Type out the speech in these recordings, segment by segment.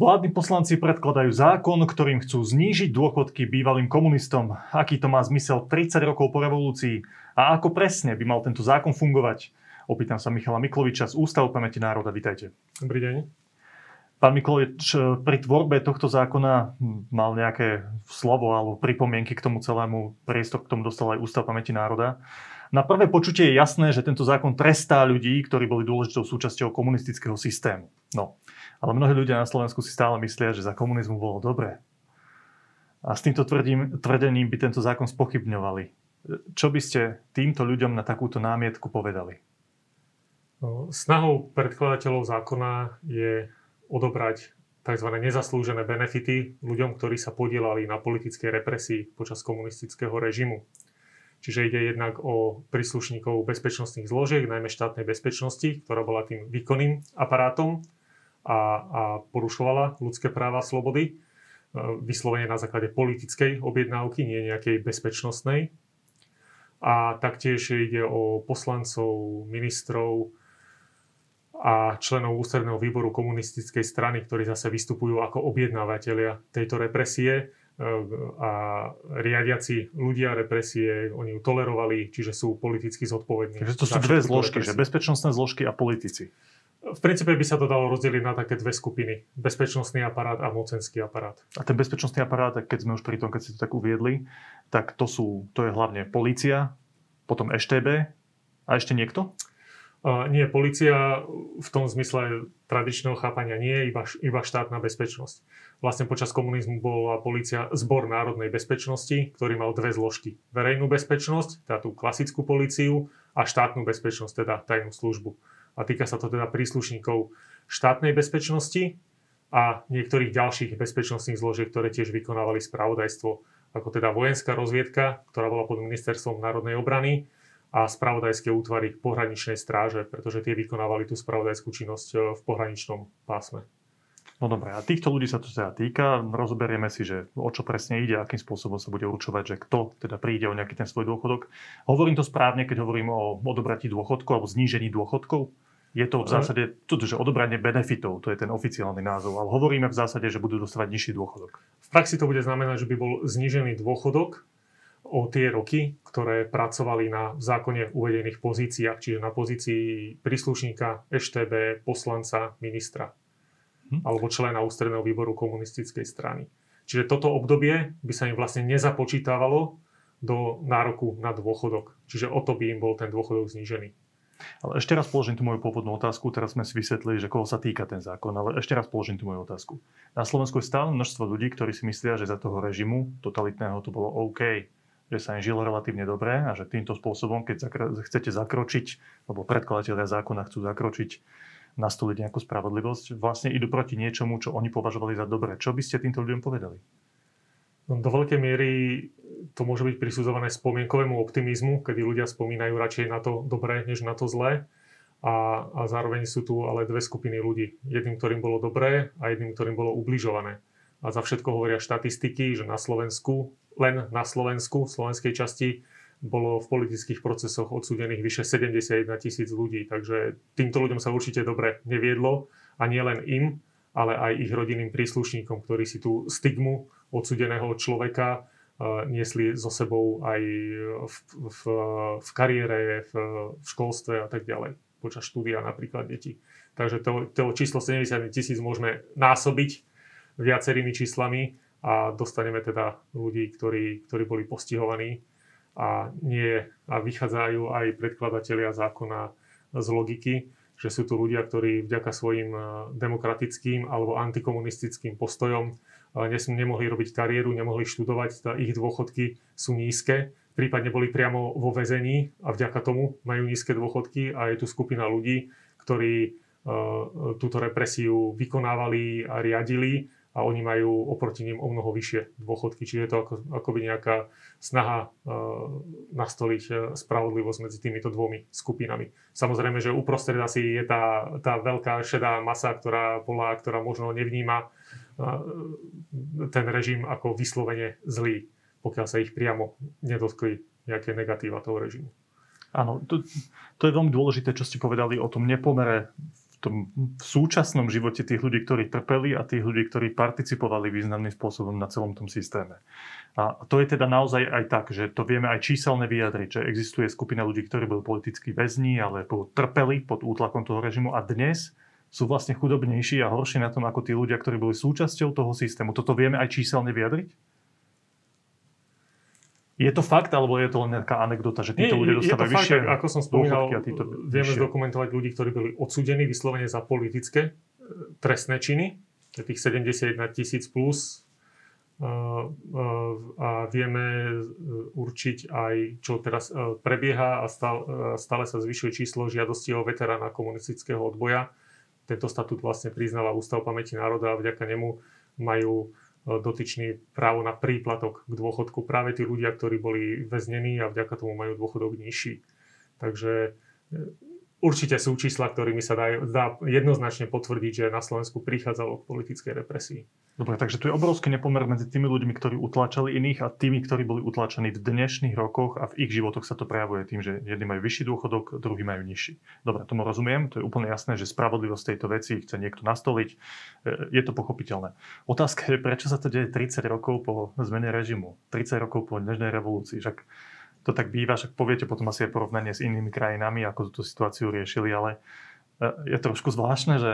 Vládni poslanci predkladajú zákon, ktorým chcú znížiť dôchodky bývalým komunistom. Aký to má zmysel 30 rokov po revolúcii? A ako presne by mal tento zákon fungovať? Opýtam sa Michala Mikloviča z Ústavu pamäti národa. Vítajte. Dobrý deň. Pán Miklovič, pri tvorbe tohto zákona mal nejaké slovo alebo pripomienky k tomu celému priestor, k tomu dostal aj Ústav pamäti národa. Na prvé počutie je jasné, že tento zákon trestá ľudí, ktorí boli dôležitou súčasťou komunistického systému. No, ale mnohí ľudia na Slovensku si stále myslia, že za komunizmu bolo dobré. A s týmto tvrdím, tvrdením by tento zákon spochybňovali. Čo by ste týmto ľuďom na takúto námietku povedali? No, snahou predkladateľov zákona je odobrať tzv. nezaslúžené benefity ľuďom, ktorí sa podielali na politickej represii počas komunistického režimu. Čiže ide jednak o príslušníkov bezpečnostných zložiek, najmä štátnej bezpečnosti, ktorá bola tým výkonným aparátom a, a porušovala ľudské práva a slobody, e, vyslovene na základe politickej objednávky, nie nejakej bezpečnostnej. A taktiež ide o poslancov, ministrov a členov ústredného výboru komunistickej strany, ktorí zase vystupujú ako objednávateľia tejto represie a riadiaci ľudia represie, oni ju tolerovali, čiže sú politicky zodpovední. Takže to sú dve zložky, že bezpečnostné zložky a politici. V princípe by sa to dalo rozdeliť na také dve skupiny. Bezpečnostný aparát a mocenský aparát. A ten bezpečnostný aparát, keď sme už pri tom, keď ste to tak uviedli, tak to, sú, to je hlavne policia, potom EŠTB a ešte niekto? Nie, policia v tom zmysle tradičného chápania nie iba, iba štátna bezpečnosť. Vlastne počas komunizmu bola policia zbor národnej bezpečnosti, ktorý mal dve zložky. Verejnú bezpečnosť, teda tú klasickú policiu, a štátnu bezpečnosť, teda tajnú službu a týka sa to teda príslušníkov štátnej bezpečnosti a niektorých ďalších bezpečnostných zložiek, ktoré tiež vykonávali spravodajstvo, ako teda vojenská rozviedka, ktorá bola pod ministerstvom národnej obrany a spravodajské útvary pohraničnej stráže, pretože tie vykonávali tú spravodajskú činnosť e, v pohraničnom pásme. No dobré, a týchto ľudí sa to teda týka. Rozoberieme si, že o čo presne ide, akým spôsobom sa bude určovať, že kto teda príde o nejaký ten svoj dôchodok. Hovorím to správne, keď hovorím o odobratí dôchodkov alebo znížení dôchodkov? Je to v zásade to, že odobranie benefitov, to je ten oficiálny názov, ale hovoríme v zásade, že budú dostávať nižší dôchodok. V praxi to bude znamenať, že by bol znížený dôchodok o tie roky, ktoré pracovali na v zákone uvedených pozíciách, čiže na pozícii príslušníka EŠTB, poslanca, ministra hm? alebo člena ústredného výboru komunistickej strany. Čiže toto obdobie by sa im vlastne nezapočítavalo do nároku na dôchodok. Čiže o to by im bol ten dôchodok znížený. Ale ešte raz položím tú moju pôvodnú otázku. Teraz sme si vysvetlili, že koho sa týka ten zákon, ale ešte raz položím tú moju otázku. Na Slovensku je stále množstvo ľudí, ktorí si myslia, že za toho režimu totalitného to bolo OK, že sa im žilo relatívne dobre a že týmto spôsobom, keď zakr- chcete zakročiť, alebo predkladateľia zákona chcú zakročiť, nastoliť nejakú spravodlivosť, vlastne idú proti niečomu, čo oni považovali za dobré. Čo by ste týmto ľuďom povedali? No, do veľkej miery to môže byť prisudzované spomienkovému optimizmu, kedy ľudia spomínajú radšej na to dobré, než na to zlé. A, a zároveň sú tu ale dve skupiny ľudí. Jedným, ktorým bolo dobré a jedným, ktorým bolo ubližované. A za všetko hovoria štatistiky, že na Slovensku, len na Slovensku, v slovenskej časti, bolo v politických procesoch odsúdených vyše 71 tisíc ľudí. Takže týmto ľuďom sa určite dobre neviedlo. A nie len im, ale aj ich rodinným príslušníkom, ktorí si tú stigmu odsudeného človeka niesli so sebou aj v, v, v kariére, v, v školstve a tak ďalej, počas štúdia napríklad detí. Takže to, to číslo 70 tisíc môžeme násobiť viacerými číslami a dostaneme teda ľudí, ktorí, ktorí boli postihovaní a, nie, a vychádzajú aj predkladatelia zákona z logiky, že sú tu ľudia, ktorí vďaka svojim demokratickým alebo antikomunistickým postojom nemohli robiť kariéru, nemohli študovať, tá ich dôchodky sú nízke, prípadne boli priamo vo väzení a vďaka tomu majú nízke dôchodky a je tu skupina ľudí, ktorí e, túto represiu vykonávali a riadili a oni majú oproti ním o mnoho vyššie dôchodky. Čiže je to ako, akoby nejaká snaha uh, nastoliť e, spravodlivosť medzi týmito dvomi skupinami. Samozrejme, že uprostred asi je tá, tá veľká šedá masa, ktorá bola, ktorá možno nevníma ten režim ako vyslovene zlý, pokiaľ sa ich priamo nedotkli nejaké negatíva toho režimu. Áno, to, to je veľmi dôležité, čo ste povedali o tom nepomere tom v súčasnom živote tých ľudí, ktorí trpeli a tých ľudí, ktorí participovali významným spôsobom na celom tom systéme. A to je teda naozaj aj tak, že to vieme aj číselne vyjadriť, že existuje skupina ľudí, ktorí boli politicky väzni alebo trpeli pod útlakom toho režimu a dnes sú vlastne chudobnejší a horší na tom ako tí ľudia, ktorí boli súčasťou toho systému. Toto vieme aj číselne vyjadriť? Je to fakt, alebo je to len nejaká anekdota, že títo ľudia dostávajú vyššie fakt, ako som spomínal, vieme vyššie. zdokumentovať ľudí, ktorí boli odsudení vyslovene za politické e, trestné činy, tých 71 tisíc plus e, e, a vieme určiť aj, čo teraz prebieha a stále sa zvyšuje číslo žiadosti o veterána komunistického odboja. Tento statút vlastne priznáva Ústav pamäti národa a vďaka nemu majú dotyčný právo na príplatok k dôchodku práve tí ľudia, ktorí boli väznení a vďaka tomu majú dôchodok nižší. Takže e, určite sú čísla, ktorými sa dá, dá jednoznačne potvrdiť, že na Slovensku prichádzalo k politickej represii. Dobre, takže tu je obrovský nepomer medzi tými ľuďmi, ktorí utlačali iných a tými, ktorí boli utlačení v dnešných rokoch a v ich životoch sa to prejavuje tým, že jedni majú vyšší dôchodok, druhí majú nižší. Dobre, tomu rozumiem, to je úplne jasné, že spravodlivosť tejto veci chce niekto nastoliť. E, je to pochopiteľné. Otázka je, prečo sa to deje 30 rokov po zmene režimu, 30 rokov po dnešnej revolúcii. Však to tak býva, však poviete potom asi aj porovnanie s inými krajinami, ako tú situáciu riešili, ale e, je trošku zvláštne, že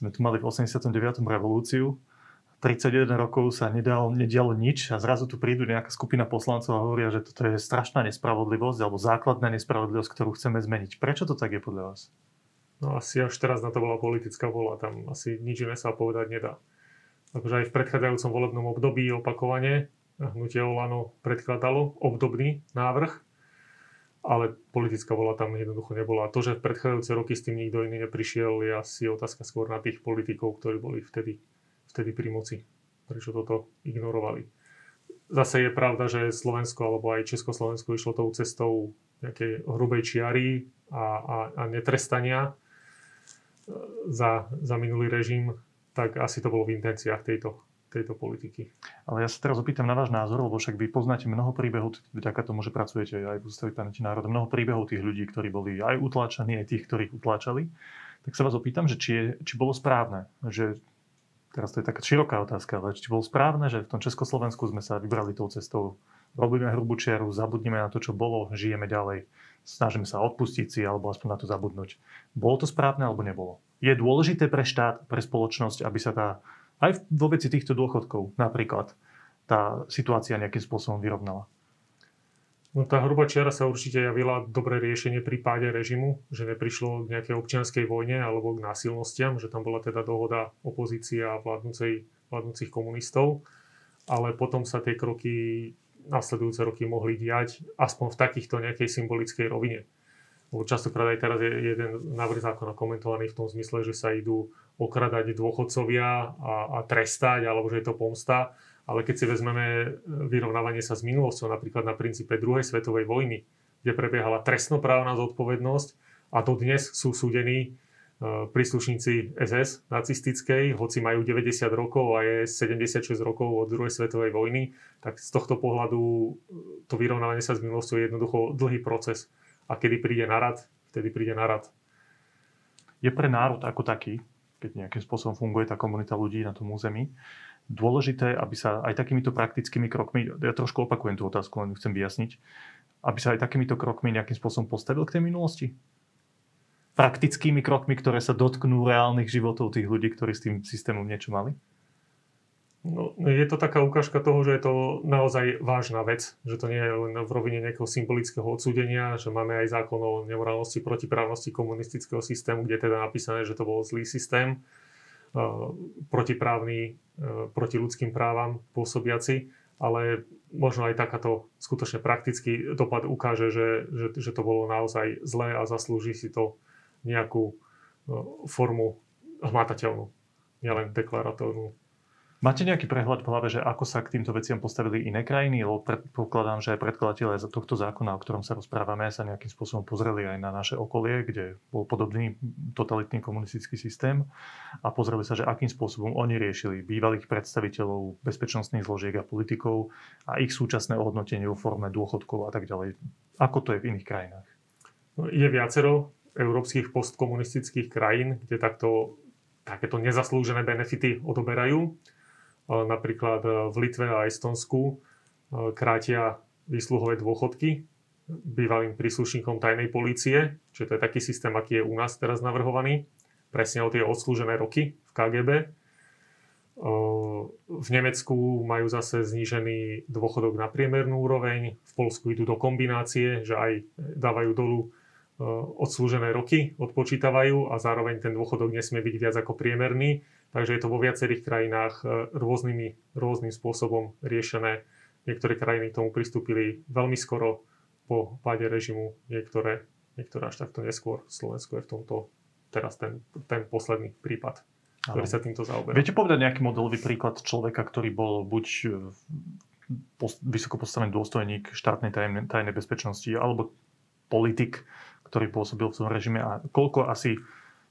sme tu mali v 89. revolúciu, 31 rokov sa nedalo, nedialo nič a zrazu tu prídu nejaká skupina poslancov a hovoria, že toto je strašná nespravodlivosť alebo základná nespravodlivosť, ktorú chceme zmeniť. Prečo to tak je podľa vás? No asi až teraz na to bola politická vola, tam asi nič iné sa povedať nedá. Takže aj v predchádzajúcom volebnom období opakovane hnutie Olano predkladalo obdobný návrh, ale politická vola tam jednoducho nebola. A to, že v predchádzajúce roky s tým nikto iný neprišiel, je asi otázka skôr na tých politikov, ktorí boli vtedy vtedy pri moci. Prečo toto ignorovali. Zase je pravda, že Slovensko alebo aj Československo išlo tou cestou nejakej hrubej čiary a, a, a netrestania e, za, za minulý režim, tak asi to bolo v intenciách tejto, tejto politiky. Ale ja sa teraz opýtam na váš názor, lebo však vy poznáte mnoho príbehov, vďaka tomu, že pracujete aj v Ústavi pamäti národa, mnoho príbehov tých ľudí, ktorí boli aj utláčaní, aj tých, ktorých utláčali. Tak sa vás opýtam, že či, je, či bolo správne, že teraz to je taká široká otázka, ale či bolo správne, že v tom Československu sme sa vybrali tou cestou, robíme hrubú čiaru, zabudnime na to, čo bolo, žijeme ďalej, snažíme sa odpustiť si alebo aspoň na to zabudnúť. Bolo to správne alebo nebolo? Je dôležité pre štát, pre spoločnosť, aby sa tá, aj vo veci týchto dôchodkov napríklad, tá situácia nejakým spôsobom vyrovnala? No tá hrubá čiara sa určite javila dobré riešenie pri páde režimu, že neprišlo k nejakej občianskej vojne alebo k násilnostiam, že tam bola teda dohoda opozícia a vládnúcej, vládnúcich komunistov, ale potom sa tie kroky, nasledujúce roky mohli diať aspoň v takýchto nejakej symbolickej rovine. Lebo častokrát aj teraz je jeden návrh zákona komentovaný v tom zmysle, že sa idú okradať dôchodcovia a, a trestať, alebo že je to pomsta ale keď si vezmeme e, vyrovnávanie sa s minulosťou, napríklad na princípe druhej svetovej vojny, kde prebiehala trestnoprávna zodpovednosť a to dnes sú súdení e, príslušníci SS nacistickej, hoci majú 90 rokov a je 76 rokov od druhej svetovej vojny, tak z tohto pohľadu e, to vyrovnávanie sa s minulosťou je jednoducho dlhý proces. A kedy príde narad, vtedy príde narad. Je pre národ ako taký, keď nejakým spôsobom funguje tá komunita ľudí na tom území, dôležité, aby sa aj takýmito praktickými krokmi, ja trošku opakujem tú otázku, len chcem vyjasniť, aby sa aj takýmito krokmi nejakým spôsobom postavil k tej minulosti? Praktickými krokmi, ktoré sa dotknú reálnych životov tých ľudí, ktorí s tým systémom niečo mali? No, je to taká ukážka toho, že je to naozaj vážna vec, že to nie je len v rovine nejakého symbolického odsúdenia, že máme aj zákon o nemorálnosti, protiprávnosti komunistického systému, kde je teda napísané, že to bol zlý systém, protiprávny E, proti ľudským právam pôsobiaci, ale možno aj takáto skutočne praktický dopad ukáže, že, že, že to bolo naozaj zlé a zaslúži si to nejakú e, formu hmatateľnú, nielen deklaratórnu. Máte nejaký prehľad v hlave, že ako sa k týmto veciam postavili iné krajiny? Lebo predpokladám, že aj predkladateľe tohto zákona, o ktorom sa rozprávame, sa nejakým spôsobom pozreli aj na naše okolie, kde bol podobný totalitný komunistický systém a pozreli sa, že akým spôsobom oni riešili bývalých predstaviteľov bezpečnostných zložiek a politikov a ich súčasné ohodnotenie vo forme dôchodkov a tak ďalej. Ako to je v iných krajinách? No, je viacero európskych postkomunistických krajín, kde takto takéto nezaslúžené benefity odoberajú. Napríklad v Litve a Estonsku krátia výsluhové dôchodky bývalým príslušníkom tajnej polície, čiže to je taký systém, aký je u nás teraz navrhovaný, presne o tie odslúžené roky v KGB. V Nemecku majú zase znížený dôchodok na priemernú úroveň, v Polsku idú do kombinácie, že aj dávajú dolu odslúžené roky, odpočítavajú a zároveň ten dôchodok nesmie byť viac ako priemerný. Takže je to vo viacerých krajinách rôznymi, rôznym spôsobom riešené. Niektoré krajiny k tomu pristúpili veľmi skoro po páde režimu, niektoré, niektoré až takto neskôr. Slovensko je v tomto teraz ten, ten posledný prípad, ktorý ano. sa týmto zaoberá. Viete povedať nejaký modelový príklad človeka, ktorý bol buď vysoko postavený dôstojník štátnej tajnej, tajnej bezpečnosti alebo politik, ktorý pôsobil v tom režime a koľko asi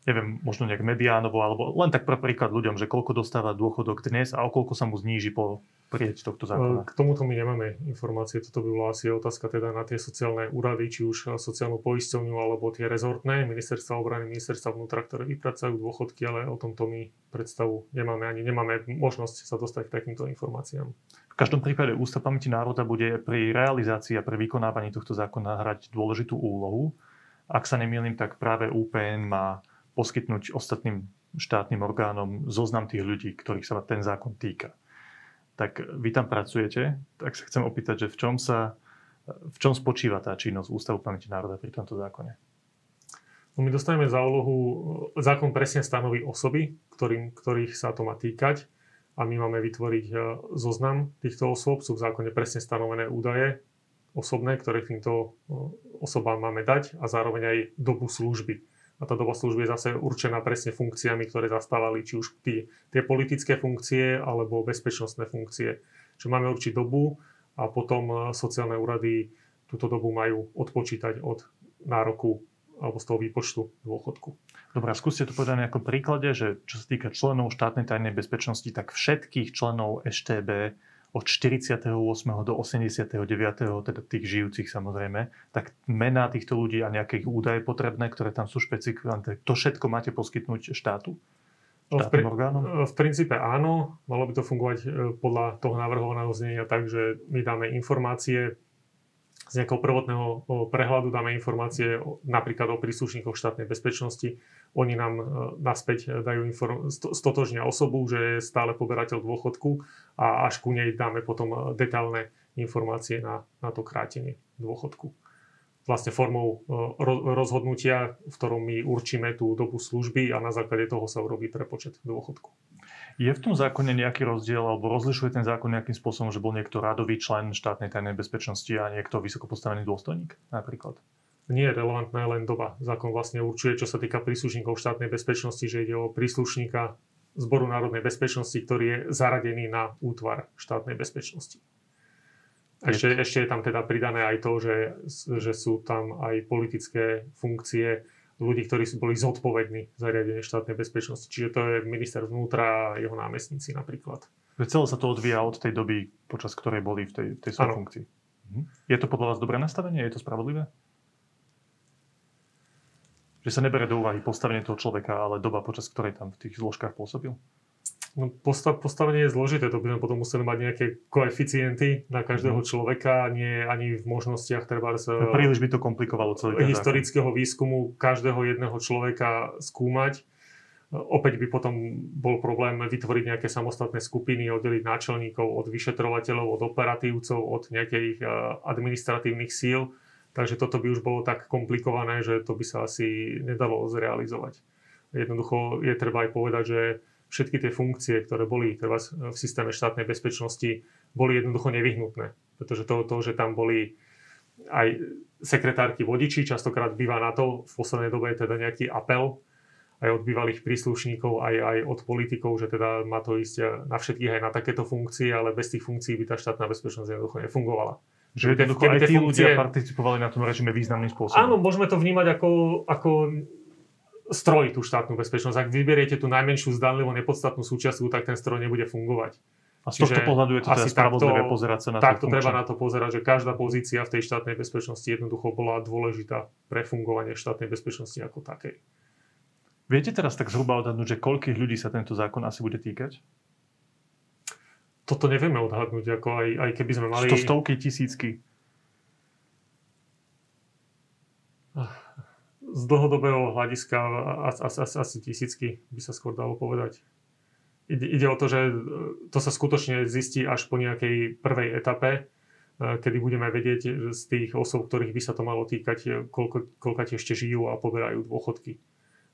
neviem, možno nejak mediánovo, alebo len tak pre príklad ľuďom, že koľko dostáva dôchodok dnes a o koľko sa mu zníži po prijať tohto zákona? K tomuto my nemáme informácie. Toto by bola asi otázka teda na tie sociálne úrady, či už sociálnu poisťovňu alebo tie rezortné, ministerstva obrany, ministerstva vnútra, ktoré vypracajú dôchodky, ale o tomto my predstavu nemáme ani nemáme možnosť sa dostať k takýmto informáciám. V každom prípade Ústav pamäti národa bude pri realizácii a pri vykonávaní tohto zákona hrať dôležitú úlohu. Ak sa nemýlim, tak práve UPN má poskytnúť ostatným štátnym orgánom zoznam tých ľudí, ktorých sa ten zákon týka. Tak vy tam pracujete, tak sa chcem opýtať, že v čom, sa, v čom spočíva tá činnosť Ústavu pamäti národa pri tomto zákone? No my dostaneme za úlohu, zákon presne stanoví osoby, ktorým, ktorých sa to má týkať a my máme vytvoriť e, zoznam týchto osôb. Sú v zákone presne stanovené údaje osobné, ktoré týmto e, osobám máme dať a zároveň aj dobu služby a tá doba služby je zase určená presne funkciami, ktoré zastávali, či už tí, tie politické funkcie alebo bezpečnostné funkcie. Čiže máme určiť dobu a potom e, sociálne úrady túto dobu majú odpočítať od nároku alebo z toho výpočtu dôchodku. Dobre, skúste to povedať na nejakom príklade, že čo sa týka členov štátnej tajnej bezpečnosti, tak všetkých členov EŠTB od 48. do 89. teda tých žijúcich samozrejme, tak mená týchto ľudí a nejaké údaje potrebné, ktoré tam sú špecifikované, to všetko máte poskytnúť štátu? V, pri, v princípe áno, malo by to fungovať e, podľa toho navrhovaného znenia tak, že my dáme informácie z nejakého prvotného prehľadu dáme informácie napríklad o príslušníkoch štátnej bezpečnosti. Oni nám e, naspäť dajú inform- stotožnia osobu, že je stále poberateľ dôchodku a až ku nej dáme potom e, detailné informácie na, na to krátenie dôchodku. Vlastne formou e, rozhodnutia, v ktorom my určíme tú dobu služby a na základe toho sa urobí prepočet dôchodku. Je v tom zákone nejaký rozdiel, alebo rozlišuje ten zákon nejakým spôsobom, že bol niekto radový člen štátnej tajnej bezpečnosti a niekto vysoko postavený dôstojník napríklad? Nie je relevantná len doba. Zákon vlastne určuje, čo sa týka príslušníkov štátnej bezpečnosti, že ide o príslušníka Zboru národnej bezpečnosti, ktorý je zaradený na útvar štátnej bezpečnosti. Ešte, ešte je tam teda pridané aj to, že, že sú tam aj politické funkcie ľudí, ktorí sú boli zodpovední za riadenie štátnej bezpečnosti. Čiže to je minister vnútra a jeho námestníci napríklad. Celé sa to odvíja od tej doby, počas ktorej boli v tej, tej svojej funkcii. Mhm. Je to podľa vás dobré nastavenie? Je to spravodlivé? Že sa nebere do úvahy postavenie toho človeka, ale doba, počas ktorej tam v tých zložkách pôsobil? No, postavenie je zložité, to by sme potom museli mať nejaké koeficienty na každého mm. človeka, nie ani v možnostiach treba. No, príliš by to komplikovalo celý ten historického zákon. výskumu každého jedného človeka skúmať. Opäť by potom bol problém vytvoriť nejaké samostatné skupiny, oddeliť náčelníkov od vyšetrovateľov, od operatívcov, od nejakých e, administratívnych síl. Takže toto by už bolo tak komplikované, že to by sa asi nedalo zrealizovať. Jednoducho je treba aj povedať, že všetky tie funkcie, ktoré boli treba v systéme štátnej bezpečnosti, boli jednoducho nevyhnutné. Pretože to, to, že tam boli aj sekretárky vodiči, častokrát býva na to v poslednej dobe teda nejaký apel aj od bývalých príslušníkov, aj, aj od politikov, že teda má to ísť na všetkých aj na takéto funkcie, ale bez tých funkcií by tá štátna bezpečnosť jednoducho nefungovala. Že jednoducho aj tí funkcie... ľudia participovali na tom režime významným spôsobom. Áno, môžeme to vnímať ako, ako stroj tú štátnu bezpečnosť. Ak vyberiete tú najmenšiu zdanlivo nepodstatnú súčiastku, tak ten stroj nebude fungovať. A z tohto pohľadu je to teda spravodlivé pozerať sa na to Takto treba na to pozerať, že každá pozícia v tej štátnej bezpečnosti jednoducho bola dôležitá pre fungovanie štátnej bezpečnosti ako takej. Viete teraz tak zhruba odhadnúť, že koľkých ľudí sa tento zákon asi bude týkať? Toto nevieme odhadnúť, ako aj, aj keby sme mali... To stovky, tisícky. Z dlhodobého hľadiska asi, asi, asi tisícky by sa skôr dalo povedať. Ide, ide o to, že to sa skutočne zistí až po nejakej prvej etape, e, kedy budeme vedieť z tých osôb, ktorých by sa to malo týkať, koľko, koľko ešte žijú a poberajú dôchodky.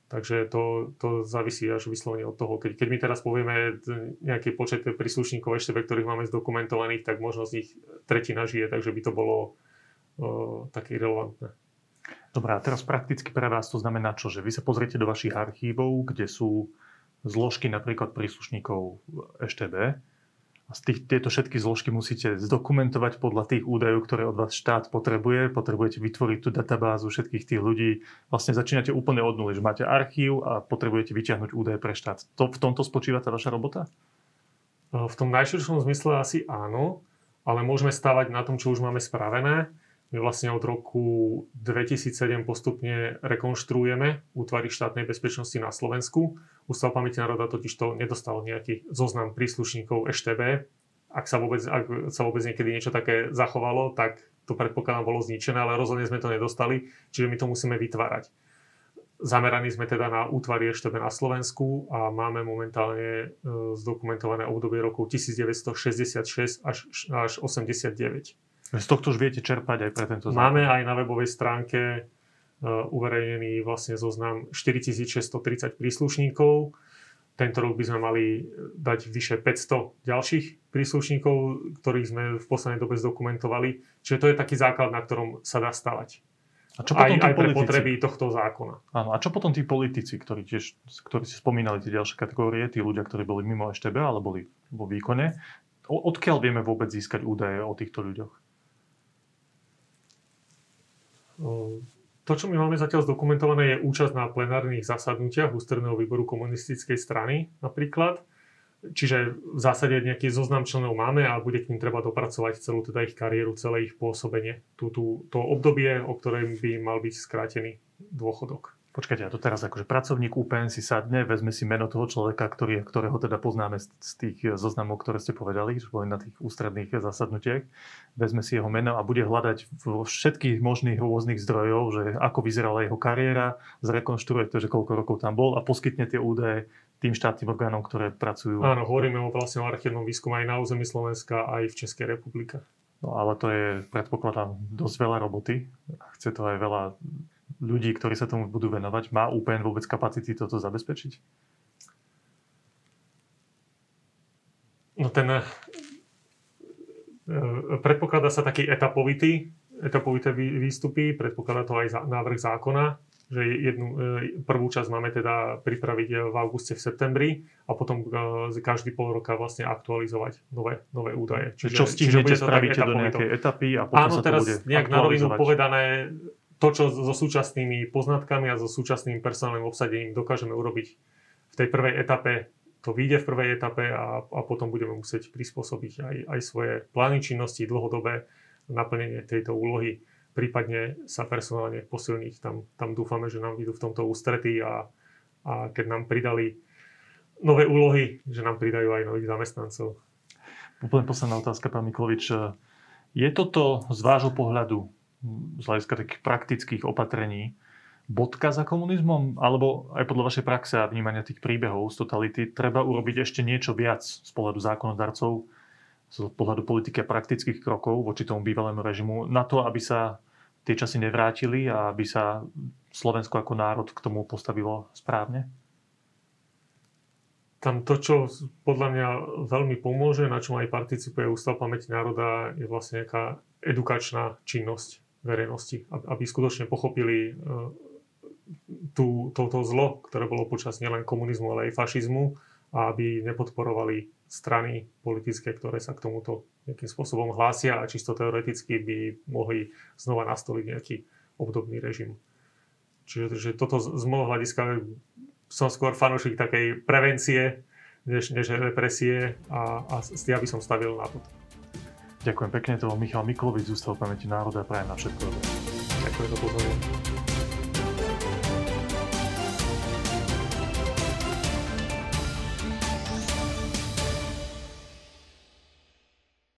Takže to, to závisí až vyslovene od toho. Keď, keď my teraz povieme nejaký počet príslušníkov ešte, ktorých máme zdokumentovaných, tak možno z nich tretina žije, takže by to bolo uh, také relevantné. Dobrá, a teraz prakticky pre vás to znamená čo? Že vy sa pozriete do vašich archívov, kde sú zložky napríklad príslušníkov EŠTB a z tých, tieto všetky zložky musíte zdokumentovať podľa tých údajov, ktoré od vás štát potrebuje. Potrebujete vytvoriť tú databázu všetkých tých ľudí. Vlastne začínate úplne od nuly, že máte archív a potrebujete vyťahnuť údaje pre štát. To, v tomto spočíva tá vaša robota? V tom najširšom zmysle asi áno, ale môžeme stávať na tom, čo už máme spravené. My vlastne od roku 2007 postupne rekonštruujeme útvary štátnej bezpečnosti na Slovensku. Ústav pamäti národa totiž to nedostal nejaký zoznam príslušníkov EŠTB. Ak sa vôbec, ak sa vôbec niekedy niečo také zachovalo, tak to predpokladám bolo zničené, ale rozhodne sme to nedostali, čiže my to musíme vytvárať. Zameraní sme teda na útvary EŠTB na Slovensku a máme momentálne e, zdokumentované obdobie rokov 1966 až, až 89. Z tohto už viete čerpať aj pre tento zákon. Máme aj na webovej stránke uh, uverejnený vlastne zoznam 4630 príslušníkov. Tento rok by sme mali dať vyše 500 ďalších príslušníkov, ktorých sme v poslednej dobe zdokumentovali. Čiže to je taký základ, na ktorom sa dá stavať. A čo potom aj, aj pre potreby tohto zákona. Áno, a čo potom tí politici, ktorí tiež, ktorí si spomínali tie ďalšie kategórie, tí ľudia, ktorí boli mimo EŠTB, ale boli vo výkone, odkiaľ vieme vôbec získať údaje o týchto ľuďoch? To, čo my máme zatiaľ zdokumentované, je účasť na plenárnych zasadnutiach ústredného výboru komunistickej strany napríklad. Čiže v zásade nejaký zoznam členov máme a bude k ním treba dopracovať celú teda ich kariéru, celé ich pôsobenie. Tú, tú, to obdobie, o ktorom by mal byť skrátený dôchodok. Počkajte, a to teraz akože pracovník UPN si sadne, vezme si meno toho človeka, ktorý, ktorého teda poznáme z, tých zoznamov, ktoré ste povedali, že boli na tých ústredných zasadnutiach, vezme si jeho meno a bude hľadať vo všetkých možných rôznych zdrojov, že ako vyzerala jeho kariéra, zrekonštruuje to, že koľko rokov tam bol a poskytne tie údaje tým štátnym orgánom, ktoré pracujú. Áno, hovoríme o vlastne o archívnom výskume aj na území Slovenska, aj v Českej republike. No ale to je, predpokladám, dosť veľa roboty. Chce to aj veľa ľudí, ktorí sa tomu budú venovať? Má UPN vôbec kapacity toto zabezpečiť? No ten e, predpokladá sa taký etapovitý, etapovité výstupy, predpokladá to aj návrh zákona, že jednu, e, prvú časť máme teda pripraviť v auguste, v septembri a potom každý pol roka vlastne aktualizovať nové, nové údaje. Čiže, čo stihnete, spravíte do nejakej etapy a potom Áno, sa to teraz bude nejak na rovinu povedané, to, čo so súčasnými poznatkami a so súčasným personálnym obsadením dokážeme urobiť v tej prvej etape, to vyjde v prvej etape a, a potom budeme musieť prispôsobiť aj, aj svoje plány činnosti, dlhodobé naplnenie tejto úlohy, prípadne sa personálne posilniť. Tam, tam dúfame, že nám idú v tomto ústretí a, a keď nám pridali nové úlohy, že nám pridajú aj nových zamestnancov. Úplne posledná otázka, pán Miklovič. Je toto z vášho pohľadu z hľadiska takých praktických opatrení bodka za komunizmom? Alebo aj podľa vašej praxe a vnímania tých príbehov z totality treba urobiť ešte niečo viac z pohľadu zákonodarcov, z pohľadu politiky a praktických krokov voči tomu bývalému režimu na to, aby sa tie časy nevrátili a aby sa Slovensko ako národ k tomu postavilo správne? Tam to, čo podľa mňa veľmi pomôže, na čom aj participuje Ústav pamäti národa, je vlastne nejaká edukačná činnosť verejnosti, aby skutočne pochopili e, tú, toto zlo, ktoré bolo počas nielen komunizmu, ale aj fašizmu a aby nepodporovali strany politické, ktoré sa k tomuto nejakým spôsobom hlásia a čisto teoreticky by mohli znova nastoliť nejaký obdobný režim. Čiže že toto z môjho hľadiska som skôr fanúšik takej prevencie, než, než represie a, a ja by som stavil na to. Ďakujem pekne, to bol Michal Miklovič z Ústavu pamäti národa a prajem na všetko dobré. Ďakujem za pozornosť.